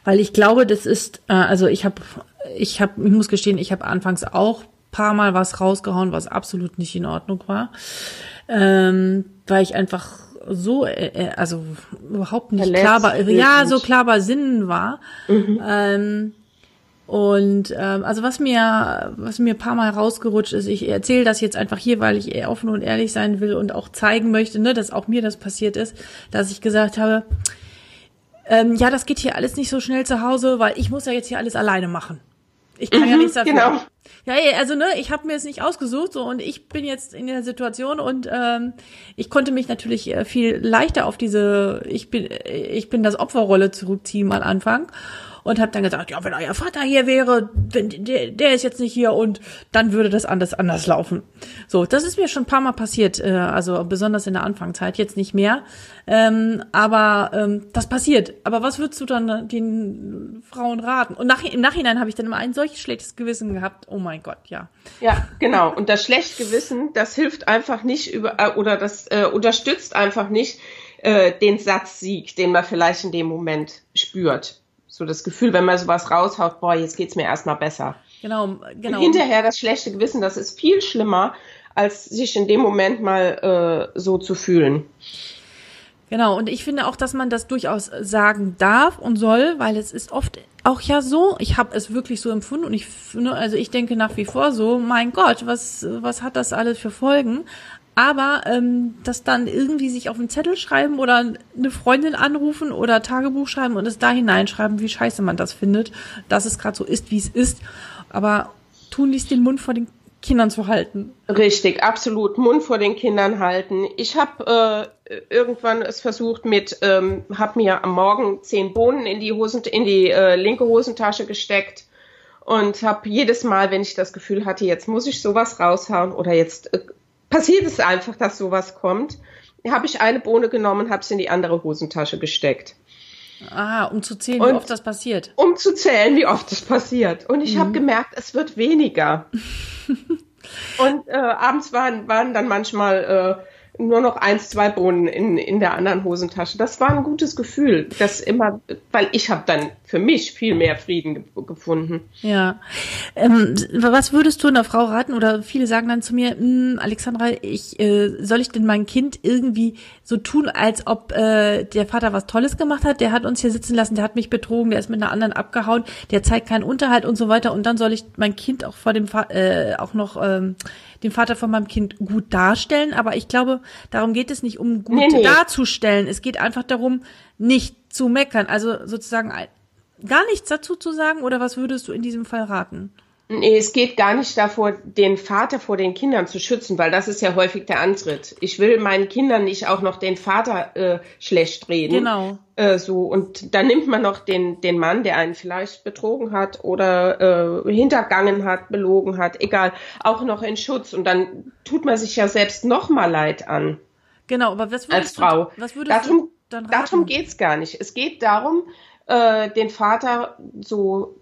Weil ich glaube, das ist, äh, also ich habe, ich habe, ich muss gestehen, ich habe anfangs auch paar Mal was rausgehauen, was absolut nicht in Ordnung war, ähm, weil ich einfach so, äh, äh, also überhaupt nicht Verletzt, klar, ja, so klar bei Sinnen war. Mhm. Ähm, und ähm, also was mir, was mir ein paar Mal rausgerutscht ist, ich erzähle das jetzt einfach hier, weil ich offen und ehrlich sein will und auch zeigen möchte, ne, dass auch mir das passiert ist, dass ich gesagt habe, ähm, ja, das geht hier alles nicht so schnell zu Hause, weil ich muss ja jetzt hier alles alleine machen. Ich kann mhm, ja nichts dafür. Genau. Ja, also ne, ich habe mir es nicht ausgesucht so und ich bin jetzt in der Situation und ähm, ich konnte mich natürlich äh, viel leichter auf diese ich bin ich bin das Opferrolle zurückziehen am Anfang und habe dann gesagt, ja, wenn euer Vater hier wäre, wenn, der, der ist jetzt nicht hier und dann würde das anders anders laufen. So, das ist mir schon ein paar Mal passiert, äh, also besonders in der Anfangszeit, jetzt nicht mehr, ähm, aber ähm, das passiert. Aber was würdest du dann den Frauen raten? Und nach, im Nachhinein habe ich dann immer ein solches schlechtes Gewissen gehabt. Oh mein Gott, ja. Ja, genau. Und das schlechte Gewissen, das hilft einfach nicht über äh, oder das äh, unterstützt einfach nicht äh, den Satzsieg, den man vielleicht in dem Moment spürt so das Gefühl, wenn man sowas raushaut, boah, jetzt geht's mir erstmal besser. Genau, genau. Und hinterher das schlechte Gewissen, das ist viel schlimmer, als sich in dem Moment mal äh, so zu fühlen. Genau, und ich finde auch, dass man das durchaus sagen darf und soll, weil es ist oft auch ja so, ich habe es wirklich so empfunden und ich, ne, also ich denke nach wie vor so, mein Gott, was, was hat das alles für Folgen? Aber ähm, das dann irgendwie sich auf einen Zettel schreiben oder eine Freundin anrufen oder Tagebuch schreiben und es da hineinschreiben, wie scheiße man das findet, dass es gerade so ist, wie es ist. Aber tunlichst den Mund vor den Kindern zu halten. Richtig, absolut. Mund vor den Kindern halten. Ich habe äh, irgendwann es versucht mit, ähm, habe mir am Morgen zehn Bohnen in die Hosen, in die äh, linke Hosentasche gesteckt und habe jedes Mal, wenn ich das Gefühl hatte, jetzt muss ich sowas raushauen oder jetzt äh, passiert es einfach, dass sowas kommt. Habe ich eine Bohne genommen, habe sie in die andere Hosentasche gesteckt. Ah, um zu zählen, und wie oft das passiert. Um zu zählen, wie oft das passiert. Und ich mhm. habe gemerkt, es wird weniger. Und äh, abends waren, waren dann manchmal äh, nur noch eins, zwei Bohnen in, in der anderen Hosentasche. Das war ein gutes Gefühl, das immer, weil ich habe dann für mich viel mehr Frieden ge gefunden. Ja. Ähm, was würdest du einer Frau raten? Oder viele sagen dann zu mir, hm, Alexandra, ich äh, soll ich denn mein Kind irgendwie so tun, als ob äh, der Vater was Tolles gemacht hat? Der hat uns hier sitzen lassen, der hat mich betrogen, der ist mit einer anderen abgehauen, der zeigt keinen Unterhalt und so weiter. Und dann soll ich mein Kind auch vor dem Fa äh, auch noch ähm, den Vater von meinem Kind gut darstellen. Aber ich glaube, darum geht es nicht, um gut nee, nee. darzustellen. Es geht einfach darum, nicht zu meckern. Also sozusagen gar nichts dazu zu sagen oder was würdest du in diesem Fall raten? Nee, es geht gar nicht davor, den Vater vor den Kindern zu schützen, weil das ist ja häufig der Antritt. Ich will meinen Kindern nicht auch noch den Vater äh, schlecht reden. Genau. Äh, so und dann nimmt man noch den den Mann, der einen vielleicht betrogen hat oder äh, hintergangen hat, belogen hat, egal, auch noch in Schutz und dann tut man sich ja selbst noch mal leid an. Genau, aber was würdest als Frau. Du, was würdest darum, du dann raten? Darum geht's gar nicht. Es geht darum, äh, den Vater so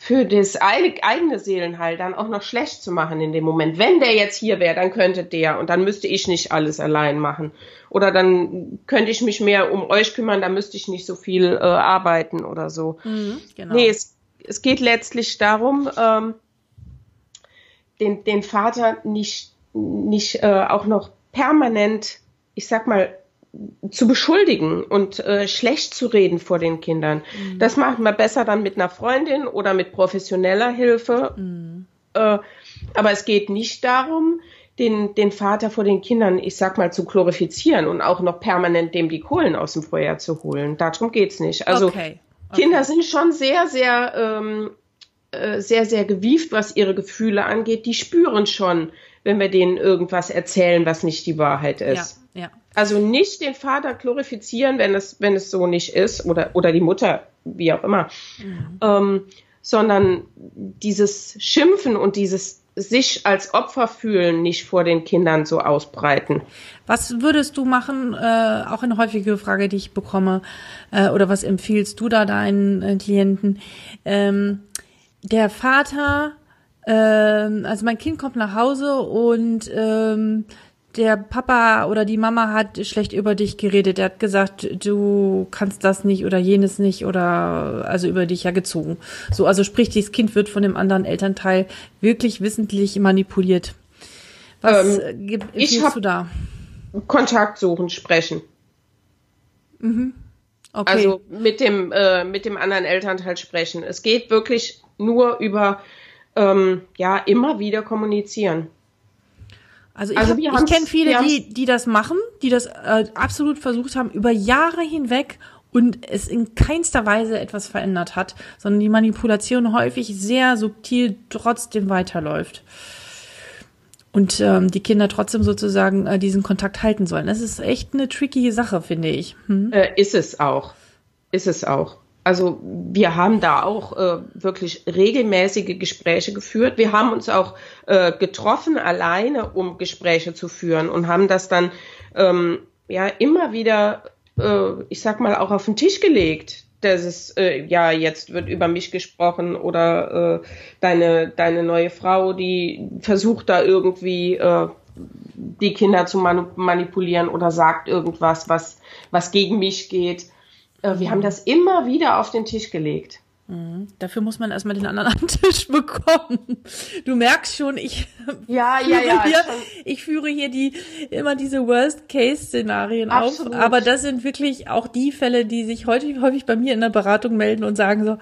für das eigene Seelenheil dann auch noch schlecht zu machen in dem Moment. Wenn der jetzt hier wäre, dann könnte der und dann müsste ich nicht alles allein machen. Oder dann könnte ich mich mehr um euch kümmern, dann müsste ich nicht so viel äh, arbeiten oder so. Mhm, genau. Nee, es, es geht letztlich darum, ähm, den, den Vater nicht, nicht äh, auch noch permanent, ich sag mal, zu beschuldigen und äh, schlecht zu reden vor den Kindern. Mhm. Das macht man besser dann mit einer Freundin oder mit professioneller Hilfe. Mhm. Äh, aber es geht nicht darum, den, den Vater vor den Kindern, ich sag mal, zu glorifizieren und auch noch permanent dem die Kohlen aus dem Feuer zu holen. Darum geht's nicht. Also okay. Okay. Kinder sind schon sehr, sehr, ähm, äh, sehr, sehr gewieft, was ihre Gefühle angeht. Die spüren schon, wenn wir denen irgendwas erzählen, was nicht die Wahrheit ist. Ja, ja. Also nicht den Vater glorifizieren, wenn es, wenn es so nicht ist, oder, oder die Mutter, wie auch immer, mhm. ähm, sondern dieses Schimpfen und dieses sich als Opfer fühlen nicht vor den Kindern so ausbreiten. Was würdest du machen, äh, auch eine häufige Frage, die ich bekomme, äh, oder was empfiehlst du da deinen äh, Klienten? Ähm, der Vater, ähm, also mein Kind kommt nach Hause und ähm, der Papa oder die Mama hat schlecht über dich geredet. Er hat gesagt, du kannst das nicht oder jenes nicht oder also über dich ja gezogen. So, also sprich, dieses Kind wird von dem anderen Elternteil wirklich wissentlich manipuliert. Was ähm, empfiehlst du da? Kontakt suchen, sprechen. Mhm. Okay. Also mit dem äh, mit dem anderen Elternteil sprechen. Es geht wirklich nur über ähm, ja immer wieder kommunizieren. Also ich, also ich kenne viele, die, die das machen, die das äh, absolut versucht haben, über Jahre hinweg und es in keinster Weise etwas verändert hat, sondern die Manipulation häufig sehr subtil trotzdem weiterläuft. Und ähm, die Kinder trotzdem sozusagen äh, diesen Kontakt halten sollen. Das ist echt eine tricky Sache, finde ich. Hm? Äh, ist es auch. Ist es auch. Also wir haben da auch äh, wirklich regelmäßige Gespräche geführt. Wir haben uns auch äh, getroffen alleine, um Gespräche zu führen und haben das dann ähm, ja immer wieder, äh, ich sag mal, auch auf den Tisch gelegt. Das ist, äh, ja, jetzt wird über mich gesprochen oder äh, deine, deine neue Frau, die versucht da irgendwie äh, die Kinder zu manipulieren oder sagt irgendwas, was, was gegen mich geht. Äh, wir haben das immer wieder auf den Tisch gelegt. Mhm. Dafür muss man erstmal den anderen am Tisch bekommen. Du merkst schon, ich, ja, ja, ja, hier, ich führe hier die, immer diese Worst-Case-Szenarien auf. Aber das sind wirklich auch die Fälle, die sich heute häufig bei mir in der Beratung melden und sagen so,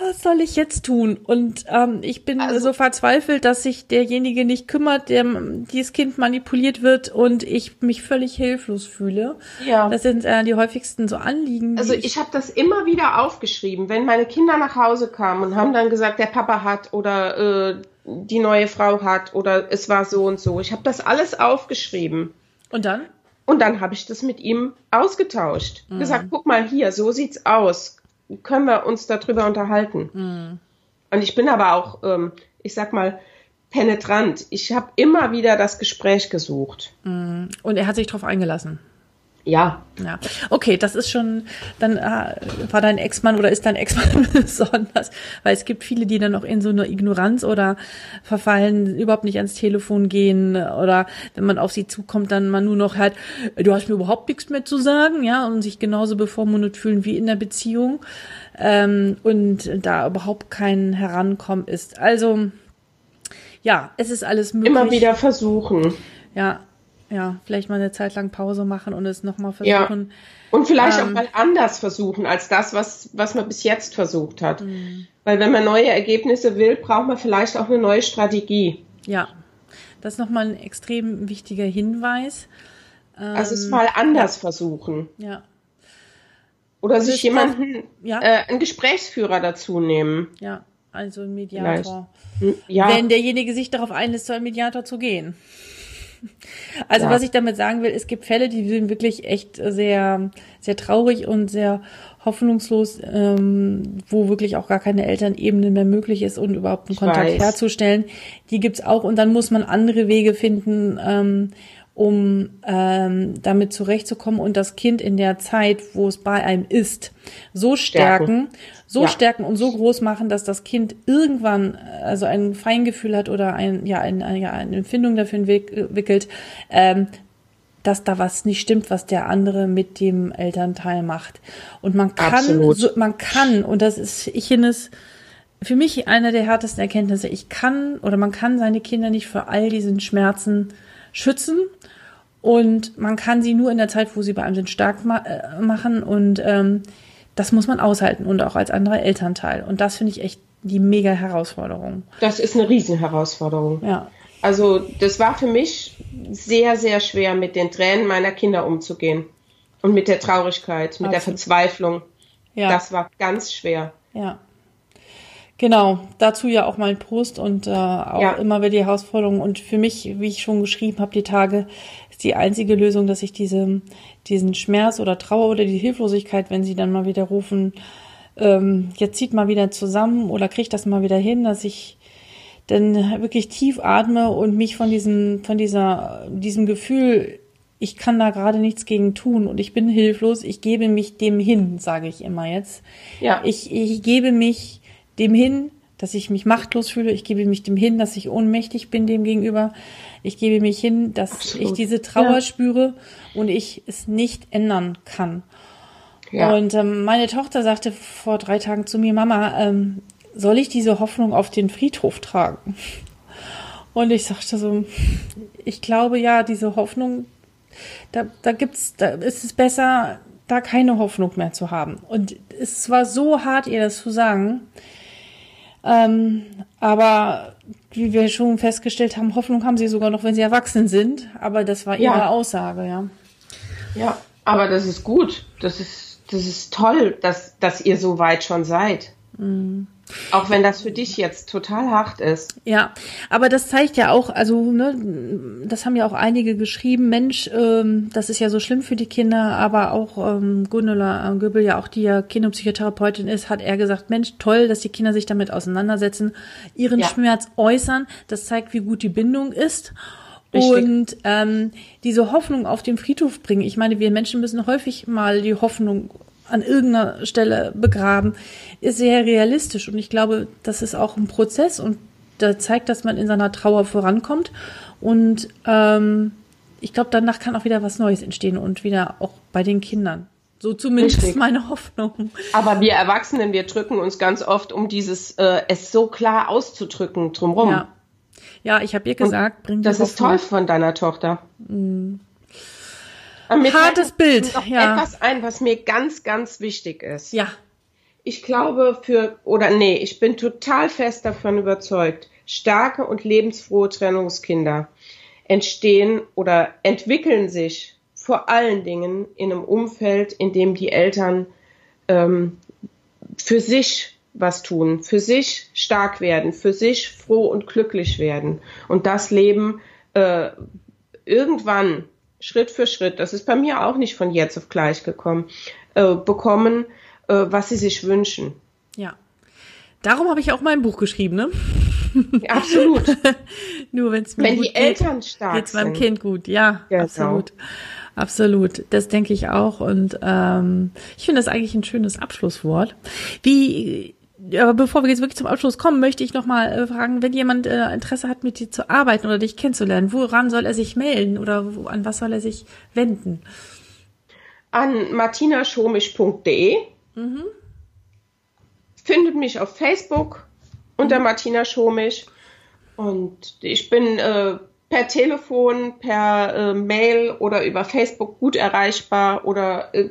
was soll ich jetzt tun? Und ähm, ich bin also, so verzweifelt, dass sich derjenige nicht kümmert, der dieses Kind manipuliert wird und ich mich völlig hilflos fühle. Ja. Das sind äh, die häufigsten so Anliegen. Also ich, ich habe das immer wieder aufgeschrieben, wenn meine Kinder nach Hause kamen und haben dann gesagt, der Papa hat oder äh, die neue Frau hat oder es war so und so. Ich habe das alles aufgeschrieben. Und dann? Und dann habe ich das mit ihm ausgetauscht. Mhm. Gesagt, guck mal hier, so sieht's aus können wir uns darüber unterhalten. Mhm. Und ich bin aber auch, ähm, ich sag mal, penetrant. Ich habe immer wieder das Gespräch gesucht. Mhm. Und er hat sich darauf eingelassen. Ja. Ja, okay, das ist schon, dann äh, war dein Ex-Mann oder ist dein Ex-Mann besonders, weil es gibt viele, die dann auch in so eine Ignoranz oder verfallen, überhaupt nicht ans Telefon gehen oder wenn man auf sie zukommt, dann man nur noch halt, du hast mir überhaupt nichts mehr zu sagen, ja, und sich genauso bevormundet fühlen wie in der Beziehung ähm, und da überhaupt kein Herankommen ist. Also, ja, es ist alles möglich. Immer wieder versuchen. Ja, ja, vielleicht mal eine Zeit lang Pause machen und es nochmal versuchen. Ja. Und vielleicht ähm, auch mal anders versuchen als das, was, was man bis jetzt versucht hat. Mhm. Weil wenn man neue Ergebnisse will, braucht man vielleicht auch eine neue Strategie. Ja, das ist nochmal ein extrem wichtiger Hinweis. also es mal anders ja. versuchen. Ja. Oder sich jemanden, ja. äh, einen Gesprächsführer dazu nehmen. Ja, also ein Mediator. Vielleicht. Ja. Wenn derjenige sich darauf einlässt, zu einem Mediator zu gehen. Also ja. was ich damit sagen will, es gibt Fälle, die sind wirklich echt sehr, sehr traurig und sehr hoffnungslos, ähm, wo wirklich auch gar keine Elternebene mehr möglich ist und überhaupt einen ich Kontakt weiß. herzustellen. Die gibt's auch und dann muss man andere Wege finden, ähm, um ähm, damit zurechtzukommen und das Kind in der Zeit, wo es bei einem ist, so stärken, stärken so ja. stärken und so groß machen, dass das Kind irgendwann also ein Feingefühl hat oder ein ja, ein, ein, ja, eine Empfindung dafür entwickelt, ähm, dass da was nicht stimmt, was der andere mit dem Elternteil macht. Und man kann, so, man kann, und das ist, ich finde es für mich eine der härtesten Erkenntnisse, ich kann oder man kann seine Kinder nicht vor all diesen Schmerzen schützen und man kann sie nur in der Zeit, wo sie bei einem sind, stark ma äh, machen und ähm, das muss man aushalten und auch als anderer Elternteil. Und das finde ich echt die mega Herausforderung. Das ist eine Riesenherausforderung. Ja. Also das war für mich sehr, sehr schwer, mit den Tränen meiner Kinder umzugehen. Und mit der Traurigkeit, mit Absolut. der Verzweiflung. Ja. Das war ganz schwer. Ja. Genau, dazu ja auch mein Prost und äh, auch ja. immer wieder die Herausforderung. Und für mich, wie ich schon geschrieben habe, die Tage ist die einzige Lösung, dass ich diese, diesen Schmerz oder Trauer oder die Hilflosigkeit, wenn sie dann mal wieder rufen, ähm, jetzt zieht mal wieder zusammen oder kriegt das mal wieder hin, dass ich dann wirklich tief atme und mich von diesem, von dieser, diesem Gefühl, ich kann da gerade nichts gegen tun und ich bin hilflos, ich gebe mich dem hin, sage ich immer jetzt. Ja. Ich, ich gebe mich dem hin, dass ich mich machtlos fühle. Ich gebe mich dem hin, dass ich ohnmächtig bin dem gegenüber. Ich gebe mich hin, dass Absolut. ich diese Trauer ja. spüre und ich es nicht ändern kann. Ja. Und ähm, meine Tochter sagte vor drei Tagen zu mir, Mama, ähm, soll ich diese Hoffnung auf den Friedhof tragen? Und ich sagte so, ich glaube ja, diese Hoffnung, da, da gibt's, da ist es besser, da keine Hoffnung mehr zu haben. Und es war so hart, ihr das zu sagen. Ähm, aber wie wir schon festgestellt haben, Hoffnung haben sie sogar noch, wenn sie erwachsen sind. Aber das war ihre ja. Aussage, ja. Ja, aber das ist gut. Das ist, das ist toll, dass, dass ihr so weit schon seid. Mhm. Auch wenn das für dich jetzt total hart ist. Ja, aber das zeigt ja auch, also ne, das haben ja auch einige geschrieben, Mensch, ähm, das ist ja so schlimm für die Kinder, aber auch ähm, Gundula äh, Göbel, ja auch die ja Kinderpsychotherapeutin ist, hat er gesagt, Mensch, toll, dass die Kinder sich damit auseinandersetzen, ihren ja. Schmerz äußern, das zeigt, wie gut die Bindung ist. Richtig. Und ähm, diese Hoffnung auf den Friedhof bringen. Ich meine, wir Menschen müssen häufig mal die Hoffnung an irgendeiner Stelle begraben, ist sehr realistisch. Und ich glaube, das ist auch ein Prozess und da zeigt, dass man in seiner Trauer vorankommt. Und ähm, ich glaube, danach kann auch wieder was Neues entstehen und wieder auch bei den Kindern. So zumindest Richtig. meine Hoffnung. Aber wir Erwachsenen, wir drücken uns ganz oft, um dieses äh, es so klar auszudrücken drumherum. Ja, ja ich habe ihr gesagt, bring Das ist toll von deiner Tochter. Mhm. Hartes Bild. Noch ja. etwas ein, was mir ganz, ganz wichtig ist. Ja. Ich glaube für, oder nee, ich bin total fest davon überzeugt, starke und lebensfrohe Trennungskinder entstehen oder entwickeln sich vor allen Dingen in einem Umfeld, in dem die Eltern ähm, für sich was tun, für sich stark werden, für sich froh und glücklich werden und das Leben äh, irgendwann Schritt für Schritt, das ist bei mir auch nicht von jetzt auf gleich gekommen, äh, bekommen, äh, was sie sich wünschen. Ja. Darum habe ich auch mein Buch geschrieben, ne? Absolut. Nur wenn's mir Wenn gut die Eltern stark geht, geht's meinem sind. Kind gut. Ja, Genau. absolut. Absolut. Das denke ich auch. Und ähm, ich finde das eigentlich ein schönes Abschlusswort. Wie aber bevor wir jetzt wirklich zum Abschluss kommen, möchte ich nochmal äh, fragen, wenn jemand äh, Interesse hat, mit dir zu arbeiten oder dich kennenzulernen, woran soll er sich melden oder wo, an was soll er sich wenden? An martinaschomisch.de. Findet mich auf Facebook unter Martina Schomisch. Und ich bin äh, per Telefon, per äh, Mail oder über Facebook gut erreichbar. Oder äh,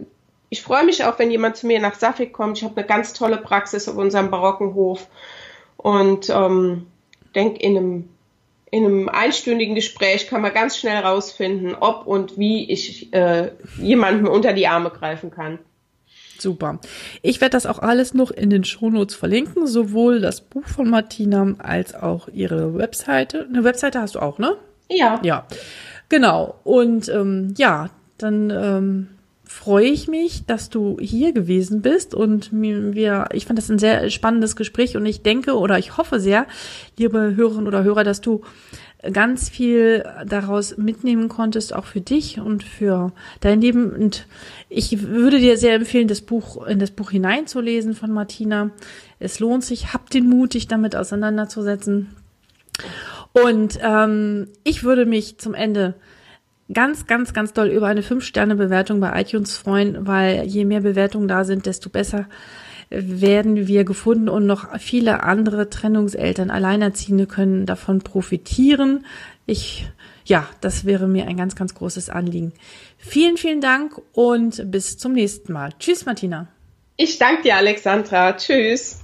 ich freue mich auch, wenn jemand zu mir nach Safik kommt. Ich habe eine ganz tolle Praxis auf unserem barocken Hof. Und ähm, denke, in einem, in einem einstündigen Gespräch kann man ganz schnell rausfinden, ob und wie ich äh, jemandem unter die Arme greifen kann. Super. Ich werde das auch alles noch in den Shownotes verlinken, sowohl das Buch von Martina als auch ihre Webseite. Eine Webseite hast du auch, ne? Ja. Ja, genau. Und ähm, ja, dann ähm, freue ich mich, dass du hier gewesen bist und mir, wir, ich fand das ein sehr spannendes Gespräch und ich denke oder ich hoffe sehr, liebe Hörerinnen oder Hörer, dass du ganz viel daraus mitnehmen konntest, auch für dich und für dein Leben. Und ich würde dir sehr empfehlen, das Buch in das Buch hineinzulesen von Martina. Es lohnt sich, habt den Mut, dich damit auseinanderzusetzen. Und ähm, ich würde mich zum Ende ganz, ganz, ganz doll über eine 5-Sterne-Bewertung bei iTunes freuen, weil je mehr Bewertungen da sind, desto besser werden wir gefunden und noch viele andere Trennungseltern, Alleinerziehende können davon profitieren. Ich, ja, das wäre mir ein ganz, ganz großes Anliegen. Vielen, vielen Dank und bis zum nächsten Mal. Tschüss, Martina. Ich danke dir, Alexandra. Tschüss.